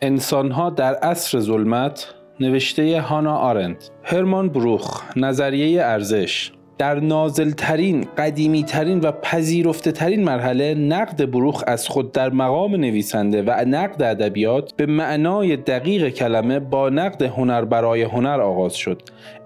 انسانها در عصر ظلمت نوشته هانا آرند هرمان بروخ نظریه ارزش. در نازلترین، قدیمیترین و پذیرفته ترین مرحله نقد بروخ از خود در مقام نویسنده و نقد ادبیات به معنای دقیق کلمه با نقد هنر برای هنر آغاز شد.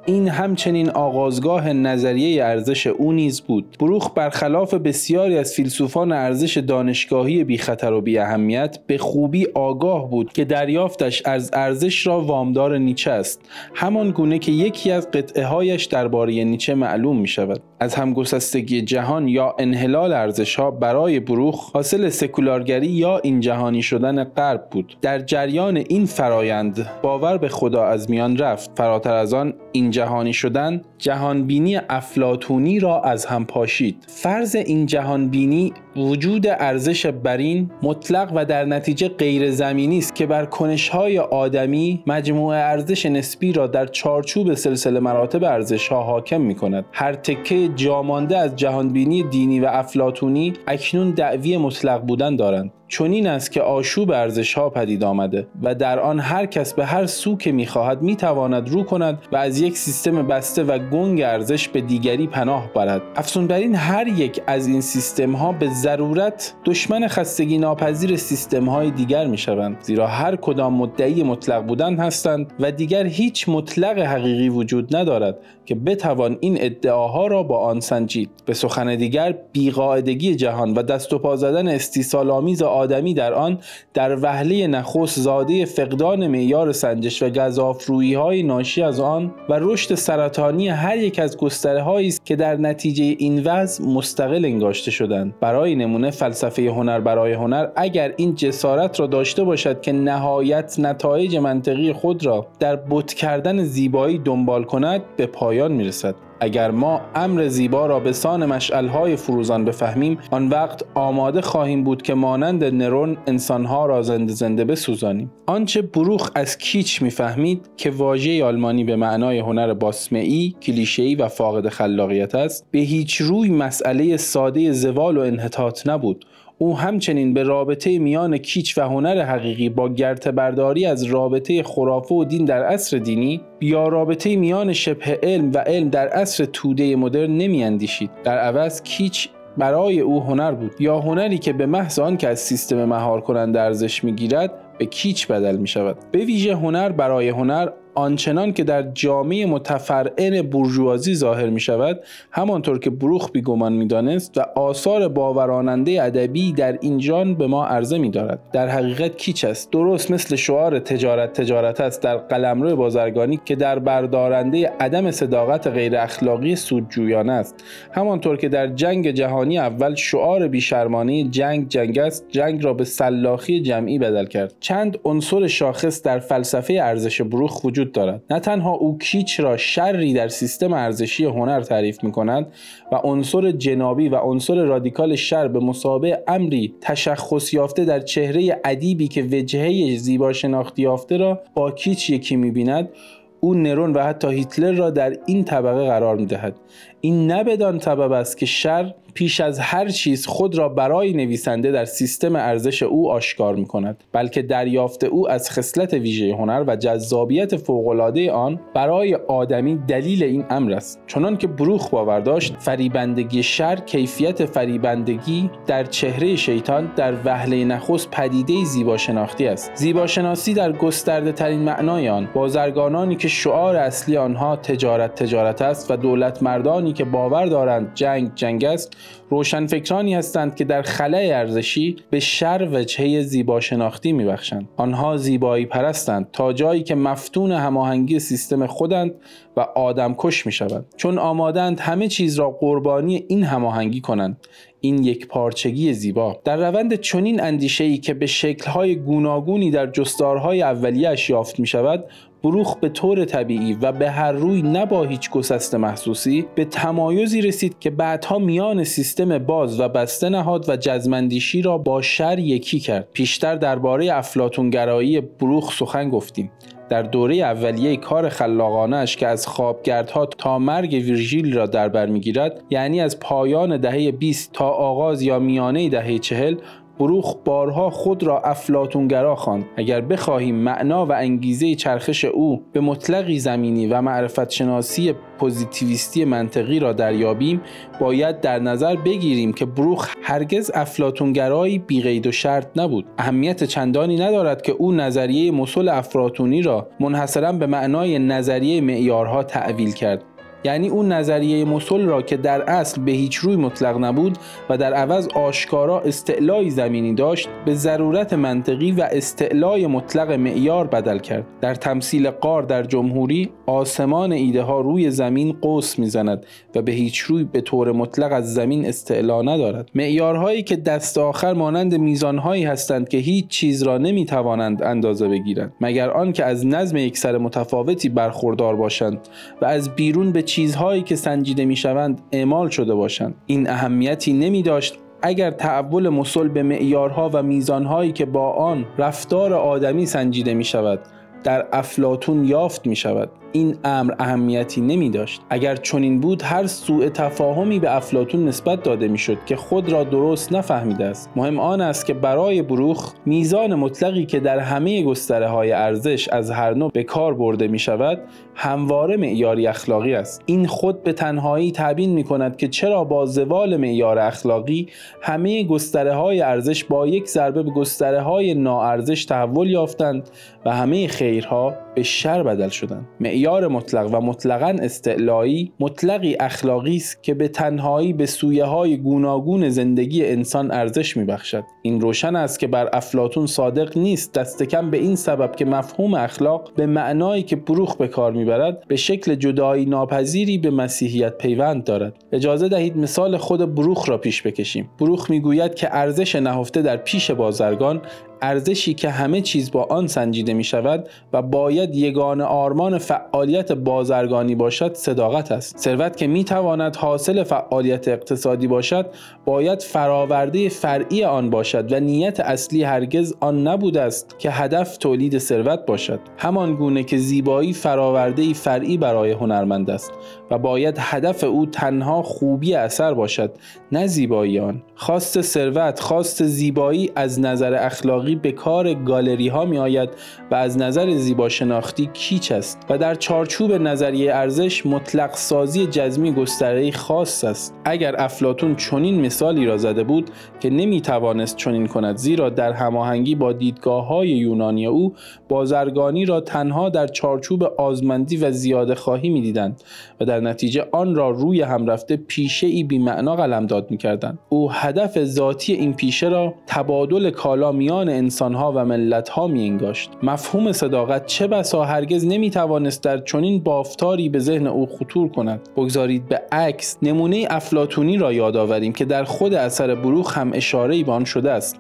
این همچنین آغازگاه نظریه ارزش او نیز بود. بروخ برخلاف بسیاری از فیلسوفان ارزش دانشگاهی بی خطر و بی اهمیت به خوبی آگاه بود که دریافتش از ارزش را وامدار نیچه است. همان گونه که یکی از قطعه هایش درباره نیچه معلوم می شود از همگسستگی جهان یا انحلال ارزش ها برای بروخ حاصل سکولارگری یا این جهانی شدن غرب بود. در جریان این فرایند باور به خدا از میان رفت. فراتر از آن این جهانی شدن جهانبینی افلاتونی را از هم پاشید. فرض این جهانبینی وجود ارزش برین مطلق و در نتیجه غیر زمینی است که بر کنشهای آدمی مجموعه ارزش نسبی را در چارچوب سلسله مراتب ارزش ها حاکم می کند هر تکه جامانده از جهانبینی دینی و افلاتونی اکنون دعوی مطلق بودن دارند. چنین است که آشوب ارزش ها پدید آمده و در آن هر کس به هر سو که می‌خواهد می‌تواند رو کند و از یک سیستم بسته و گنگ ارزش به دیگری پناه برد. افزون بر این هر یک از این سیستم ها به ضرورت دشمن خستگی ناپذیر سیستم های دیگر می شوند زیرا هر کدام مدعی مطلق بودن هستند و دیگر هیچ مطلق حقیقی وجود ندارد که بتوان این ادعاها را با آن سنجید. به سخن دیگر بیقاعدگی جهان و دست و پا زدن استیصال آمیز آدمی در آن در وهله نخست زاده فقدان معیار سنجش و گذافرویی های ناشی از آن و رشد سرطانی هر یک از گستره است که در نتیجه این وضع مستقل انگاشته شدند. برای نمونه فلسفه هنر برای هنر اگر این جسارت را داشته باشد که نهایت نتایج منطقی خود را در بت کردن زیبایی دنبال کند به پایان می‌رسد. اگر ما امر زیبا را به سان مشعلهای فروزان بفهمیم آن وقت آماده خواهیم بود که مانند نرون انسانها را زنده زنده بسوزانیم. آنچه بروخ از کیچ می‌فهمید که واژه آلمانی به معنای هنر باسمعی کلیشه‌ای و فاقد خلاقیت است به هیچ روی مسئله ساده زوال و انحطاط نبود. او همچنین به رابطه میان کیچ و هنر حقیقی با گرت برداری از رابطه خرافه و دین در عصر دینی یا رابطه میان شبه علم و علم در عصر توده مدرن نمی اندیشید. در عوض کیچ برای او هنر بود یا هنری که به محض آن که از سیستم مهار کننده ارزش می‌گیرد به کیچ بدل می شود به ویژه هنر برای هنر آنچنان که در جامعه متفرعن برجوازی ظاهر می شود همانطور که بروخ بیگمان می دانست و آثار باوراننده ادبی در این جان به ما عرضه می دارد در حقیقت کیچ است؟ درست مثل شعار تجارت تجارت است در قلمرو بازرگانی که در بردارنده عدم صداقت غیر اخلاقی سودجویانه است. همانطور که در جنگ جهانی اول شعار بیشرمانه جنگ جنگ است جنگ را به سلاخی جمعی بدل کرد. چند عنصر شاخص در فلسفه ارزش بروخ وجود دارد. نه تنها او کیچ را شری در سیستم ارزشی هنر تعریف می کند و عنصر جنابی و عنصر رادیکال شر به مسابه امری تشخص یافته در چهره ادیبی که وجهه زیبا شناختی یافته را با کیچ یکی می بیند او نرون و حتی هیتلر را در این طبقه قرار می دهد این نه بدان سبب است که شر پیش از هر چیز خود را برای نویسنده در سیستم ارزش او آشکار می کند بلکه دریافت او از خصلت ویژه هنر و جذابیت فوقالعاده آن برای آدمی دلیل این امر است. چنان که بروخ باور داشت فریبندگی شر کیفیت فریبندگی در چهره شیطان در وهله نخست پدیده زیبا شناختی است. زیبا شناسی در گسترده ترین معنای آن بازرگانانی که شعار اصلی آنها تجارت تجارت است و دولت مردانی که باور دارند جنگ جنگ است روشنفکرانی هستند که در خلای ارزشی به شر وجهه زیبا شناختی میبخشند. آنها زیبایی پرستند تا جایی که مفتون هماهنگی سیستم خودند و آدم کش می شود چون آمادند همه چیز را قربانی این هماهنگی کنند این یک پارچگی زیبا. در روند چنین اندیشه ای که به شکلهای گوناگونی در جستارهای اولیهش یافت می شود بروخ به طور طبیعی و به هر روی نه با هیچ گسست محسوسی به تمایزی رسید که بعدها میان سیستم باز و بسته نهاد و جزمندیشی را با شر یکی کرد. پیشتر درباره افلاتونگرایی بروخ سخن گفتیم. در دوره اولیه کار خلاقانش که از خوابگردها تا مرگ ویرژیل را در بر می‌گیرد یعنی از پایان دهه 20 تا آغاز یا میانه دهه 40 بروخ بارها خود را افلاتونگرا خواند. اگر بخواهیم معنا و انگیزه چرخش او به مطلقی زمینی و معرفت شناسی پوزیتیویستی منطقی را دریابیم باید در نظر بگیریم که بروخ هرگز افلاتونگرایی بیقید و شرط نبود. اهمیت چندانی ندارد که او نظریه مسل افراتونی را منحصرا به معنای نظریه معیارها تعویل کرد. یعنی اون نظریه مسل را که در اصل به هیچ روی مطلق نبود و در عوض آشکارا استعلای زمینی داشت به ضرورت منطقی و استعلای مطلق معیار بدل کرد. در تمثیل قار در جمهوری آسمان ایده ها روی زمین قوس می‌زند و به هیچ روی به طور مطلق از زمین استعلا ندارد. معیارهایی که دست آخر مانند میزانهایی هستند که هیچ چیز را نمی‌توانند اندازه بگیرند مگر آنکه از نظم یکسر متفاوتی برخوردار باشند و از بیرون به چیزهایی که سنجیده می‌شوند اعمال شده باشند. این اهمیتی نمی داشت اگر تحول مسل به معیارها و میزانهایی که با آن رفتار آدمی سنجیده می شود در افلاتون یافت می شود این امر اهمیتی نمی داشت اگر چنین بود هر سوء تفاهمی به افلاتون نسبت داده می شد که خود را درست نفهمیده است. مهم آن است که برای بروخ میزان مطلقی که در همه گستره های ارزش از هر نوع به کار برده می شود همواره معیاری اخلاقی است. این خود به تنهایی تبیین می کند که چرا با زوال معیار اخلاقی همه گستره های ارزش با یک ضربه به گستره های ناارزش تحول یافتند و همه خیرها به شر بدل شدند معیار مطلق و مطلقا استعلایی مطلقی اخلاقی است که به تنهایی به سویه های گوناگون زندگی انسان ارزش میبخشد. این روشن است که بر افلاتون صادق نیست. دست کم به این سبب که مفهوم اخلاق به معنایی که بروخ به کار می‌برد به شکل جدایی ناپذیری به مسیحیت پیوند دارد. اجازه دهید مثال خود بروخ را پیش بکشیم. بروخ می‌گوید که ارزش نهفته در پیش بازرگان ارزشی که همه چیز با آن سنجیده می شود و باید یگان آرمان فعالیت بازرگانی باشد صداقت است. ثروت که می تواند حاصل فعالیت اقتصادی باشد باید فراورده فرعی آن باشد و نیت اصلی هرگز آن نبوده است که هدف تولید ثروت باشد. همان گونه که زیبایی فراورده فرعی برای هنرمند است و باید هدف او تنها خوبی اثر باشد نه زیبایی آن. خواست ثروت خواست زیبایی از نظر اخلاقی به کار گالری ها می آید و از نظر زیبا شناختی کیچ است و در چارچوب نظریه ارزش مطلق سازی جزمی گستره خاص است. اگر افلاتون چنین مثالی را زده بود که نمی توانست چنین کند زیرا در هماهنگی با دیدگاه های یونانی او بازرگانی را تنها در چارچوب آزمندی و زیاده خواهی می دیدند و در نتیجه آن را روی هم رفته پیشه ای بی معنا قلمداد می کردند او هدف ذاتی این پیشه را تبادل کالا میان انسانها و ملتها می انگاشت مفهوم صداقت چه بسا هرگز نمی توانست در چنین بافتاری به ذهن او خطور کند. بگذارید به عکس نمونه افلاتونی را یاد آوریم که در خود اثر بروخ هم اشاره به آن شده است.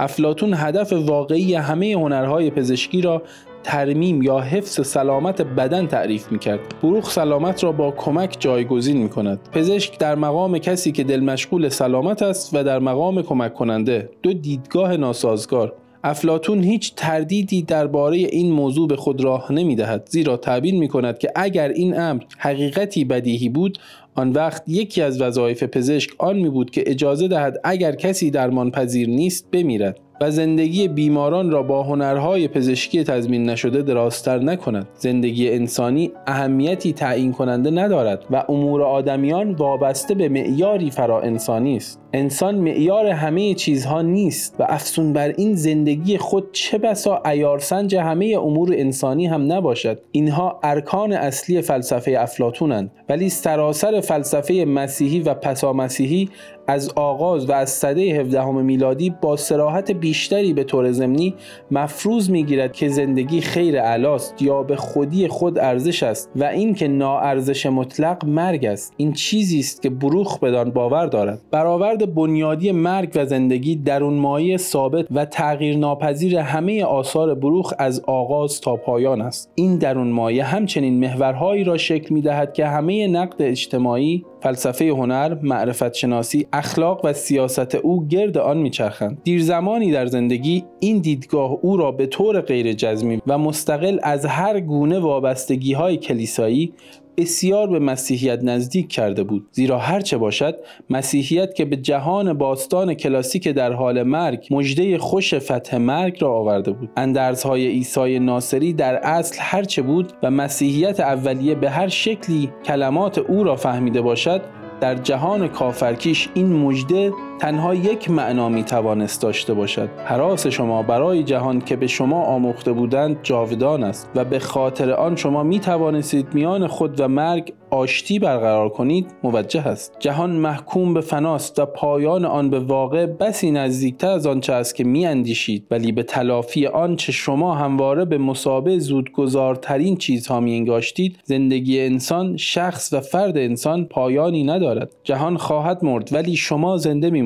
افلاتون هدف واقعی همه هنرهای پزشکی را ترمیم یا حفظ سلامت بدن تعریف می کرد. بروخ سلامت را با کمک جایگزین می کند. پزشک در مقام کسی که دل مشغول سلامت است و در مقام کمک کننده دو دیدگاه ناسازگار. افلاتون هیچ تردیدی درباره این موضوع به خود راه نمی دهد زیرا تبیین می کند که اگر این امر حقیقتی بدیهی بود آن وقت یکی از وظایف پزشک آن می بود که اجازه دهد اگر کسی درمان پذیر نیست بمیرد. و زندگی بیماران را با هنرهای پزشکی تضمین نشده درازتر نکند. زندگی انسانی اهمیتی تعیین کننده ندارد و امور آدمیان وابسته به معیاری فرا انسانی است. انسان معیار همه چیزها نیست و افسون بر این زندگی خود چه بسا ایارسنج همه امور انسانی هم نباشد. اینها ارکان اصلی فلسفه افلاتونند ولی سراسر فلسفه مسیحی و پسامسیحی از آغاز و از سده 17 میلادی با سراحت بیشتری به طور ضمنی مفروض می‌گیرد که زندگی خیر علاست یا به خودی خود ارزش است و اینکه ناارزش مطلق مرگ است. این چیزی است که بروخ بدان باور دارد. برآورد بنیادی مرگ و زندگی درون مایه ثابت و تغییر ناپذیر همه آثار بروخ از آغاز تا پایان است. این درون مایه همچنین محورهایی را شکل می دهد که همه نقد اجتماعی فلسفه هنر، معرفت شناسی، اخلاق و سیاست او گرد آن میچرخند. دیر زمانی در زندگی این دیدگاه او را به طور غیر جزمی و مستقل از هر گونه وابستگی های کلیسایی بسیار به مسیحیت نزدیک کرده بود زیرا هرچه باشد مسیحیت که به جهان باستان کلاسیک در حال مرگ مژده خوش فتح مرگ را آورده بود. اندرزهای عیسی ناصری در اصل هرچه بود و مسیحیت اولیه به هر شکلی کلمات او را فهمیده باشد در جهان کافرکیش این مژده تنها یک معنا می توانست داشته باشد. حراس شما برای جهان که به شما آموخته بودند جاودان است و به خاطر آن شما می توانستید میان خود و مرگ آشتی برقرار کنید موجه است. جهان محکوم به فناست و پایان آن به واقع بسی نزدیکتر از آنچه است که می اندیشید ولی به تلافی آنچه شما همواره به مسابه زودگذارترین چیزها می انگاشتید زندگی انسان شخص و فرد انسان پایانی ندارد. جهان خواهد مرد ولی شما زنده می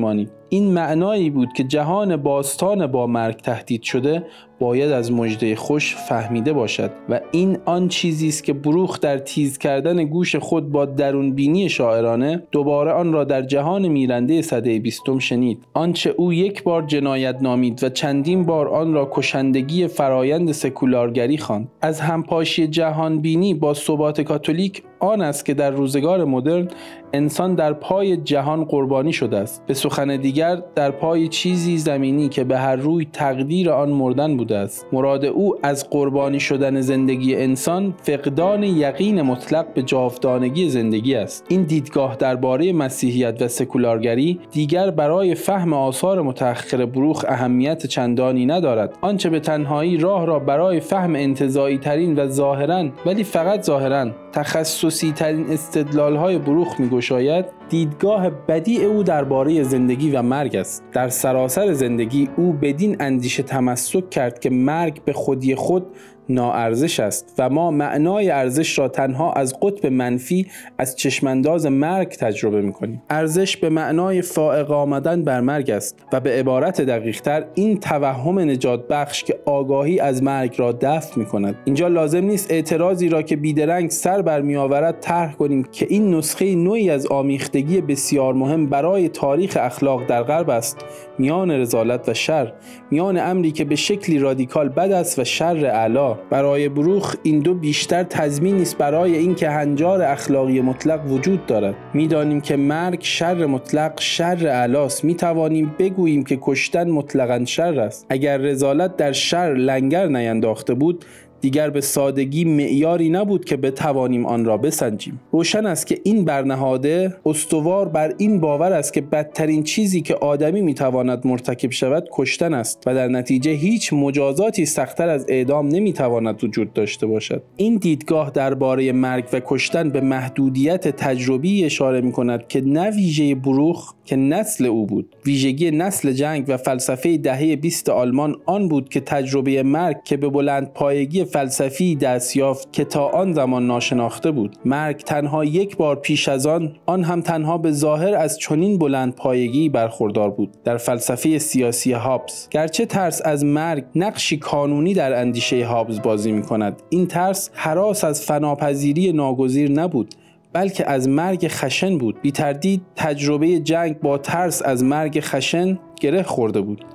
این معنایی بود که جهان باستان با مرگ تهدید شده باید از مژده خوش فهمیده باشد و این آن چیزی است که بروخ در تیز کردن گوش خود با درون بینی شاعرانه دوباره آن را در جهان میرنده صده بیستم شنید. آنچه او یک بار جنایت نامید و چندین بار آن را کشندگی فرایند سکولارگری خواند. از همپاشی جهان بینی با ثبات کاتولیک آن است که در روزگار مدرن انسان در پای جهان قربانی شده است. به سخن دیگر در پای چیزی زمینی که به هر روی تقدیر آن مردن بوده است. مراد او از قربانی شدن زندگی انسان فقدان یقین مطلق به جاودانگی زندگی است. این دیدگاه درباره مسیحیت و سکولارگری دیگر برای فهم آثار متأخر بروخ اهمیت چندانی ندارد. آنچه به تنهایی راه را برای فهم انتظایی ترین و ظاهرا ولی فقط ظاهرا تخصصی ترین استدلال های بروخ می گشاید دیدگاه بدی او درباره زندگی و مرگ است. در سراسر زندگی او بدین اندیشه تمسک کرد که مرگ به خودی خود ناارزش است و ما معنای ارزش را تنها از قطب منفی از چشمانداز مرگ تجربه می کنیم ارزش به معنای فائق آمدن بر مرگ است و به عبارت دقیقتر این توهم نجات بخش که آگاهی از مرگ را دفع می کند اینجا لازم نیست اعتراضی را که بیدرنگ سر بر می آورد طرح کنیم که این نسخه نوعی از آمیختگی بسیار مهم برای تاریخ اخلاق در غرب است. میان رزالت و شر میان امری که به شکلی رادیکال بد است و شر اعلی برای بروخ این دو بیشتر تضمینی است برای اینکه هنجار اخلاقی مطلق وجود دارد. می‌دانیم که مرگ شر مطلق شر اعلاست. می توانیم بگوییم که کشتن مطلقا شر است. اگر رزالت در شر لنگر نینداخته بود دیگر به سادگی معیاری نبود که بتوانیم آن را بسنجیم. روشن است که این برنهاده استوار بر این باور است که بدترین چیزی که آدمی می‌تواند مرتکب شود کشتن است و در نتیجه هیچ مجازاتی سختتر از اعدام نمی‌تواند وجود داشته باشد. این دیدگاه درباره مرگ و کشتن به محدودیت تجربی اشاره می کند که نه ویژه بروخ که نسل او بود. ویژگی نسل جنگ و فلسفه دهه 20 آلمان آن بود که تجربه مرگ که به بلند پایگی فلسفی دست یافت که تا آن زمان ناشناخته بود. مرگ تنها یک بار پیش از آن آن هم تنها به ظاهر از چنین بلند پایگی برخوردار بود. در فلسفه سیاسی هابز گرچه ترس از مرگ نقشی کانونی در اندیشه هابز بازی می کند این ترس حراس از فناپذیری ناگزیر نبود. بلکه از مرگ خشن بود. بی تردید تجربه جنگ با ترس از مرگ خشن گره خورده بود.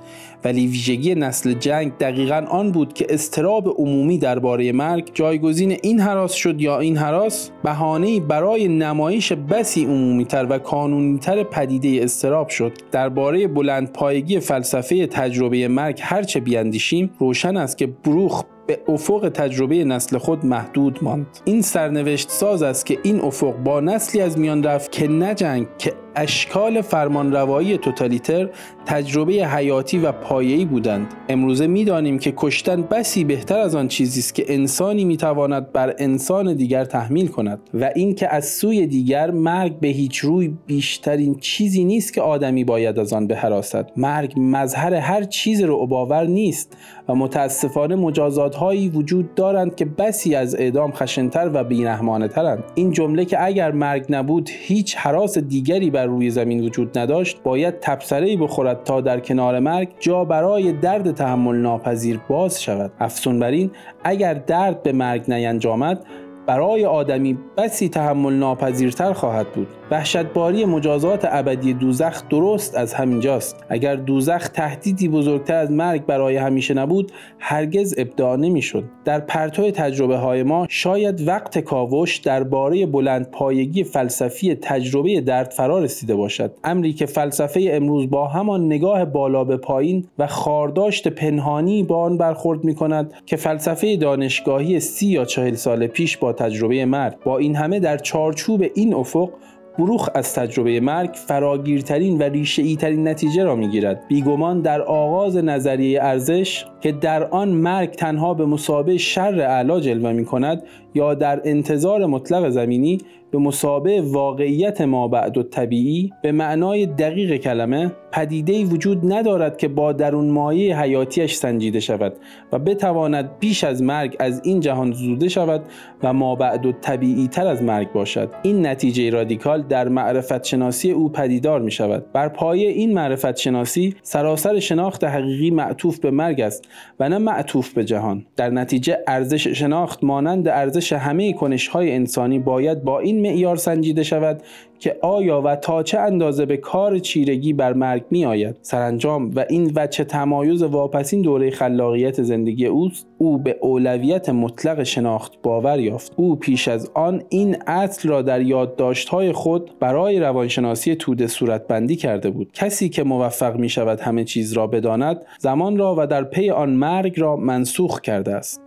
ولی ویژگی نسل جنگ دقیقا آن بود که استراب عمومی درباره مرگ جایگزین این حراس شد یا این حراس بهانه‌ای برای نمایش بسی عمومیتر و تر پدیده استراب شد. درباره بلند پایگی فلسفه تجربه مرگ هرچه بیاندیشیم روشن است که بروخ به افق تجربه نسل خود محدود ماند. این سرنوشت ساز است که این افق با نسلی از میان رفت که نه که اشکال فرمانروایی توتالیتر تجربه حیاتی و پایه‌ای بودند. امروزه می‌دانیم که کشتن بسی بهتر از آن چیزی است که انسانی می‌تواند بر انسان دیگر تحمیل کند و اینکه از سوی دیگر مرگ به هیچ روی بیشترین چیزی نیست که آدمی باید از آن بهراست مرگ مظهر هر چیز رو باور نیست و متاسفانه مجازات هایی وجود دارند که بسی از اعدام خشنتر و بیرحمانه ترند این جمله که اگر مرگ نبود هیچ حراس دیگری بر روی زمین وجود نداشت باید تبصره بخورد تا در کنار مرگ جا برای درد تحمل ناپذیر باز شود. افسون بر این اگر درد به مرگ نینجامد برای آدمی بسی تحمل ناپذیرتر خواهد بود. وحشتباری مجازات ابدی دوزخ درست از همینجاست. اگر دوزخ تهدیدی بزرگتر از مرگ برای همیشه نبود هرگز ابداع نمی‌شد. در پرتو تجربه های ما شاید وقت کاوش درباره بلند پایگی فلسفی تجربه درد فرا رسیده باشد. امری که فلسفه امروز با همان نگاه بالا به پایین و خارداشت پنهانی با آن برخورد می کند که فلسفه دانشگاهی سی یا چهل سال پیش با تجربه مرگ. با این همه در چارچوب این افق بروخ از تجربه مرگ فراگیرترین و ریشه ترین نتیجه را می‌گیرد. بیگمان در آغاز نظریه ارزش که در آن مرگ تنها به مسابه شر اعلا جلوه می کند یا در انتظار مطلق زمینی به مسابه واقعیت ما بعد و طبیعی به معنای دقیق کلمه پدیده وجود ندارد که با درون مایه حیاتیش سنجیده شود و بتواند بیش از مرگ از این جهان زوده شود و ما بعد و طبیعی تر از مرگ باشد. این نتیجه رادیکال در معرفت شناسی او پدیدار می شود. بر پایه این معرفت شناسی سراسر شناخت حقیقی معطوف به مرگ است و نه معطوف به جهان. در نتیجه ارزش شناخت مانند ارزش همه کنش های انسانی باید با این معیار سنجیده شود که آیا و تا چه اندازه به کار چیرگی بر مرگ می آید سرانجام و این وچه تمایز واپسین دوره خلاقیت زندگی اوست. او به اولویت مطلق شناخت باور یافت. او پیش از آن این اصل را در یادداشت‌های خود برای روانشناسی توده صورتبندی کرده بود. کسی که موفق می شود همه چیز را بداند زمان را و در پی آن مرگ را منسوخ کرده است.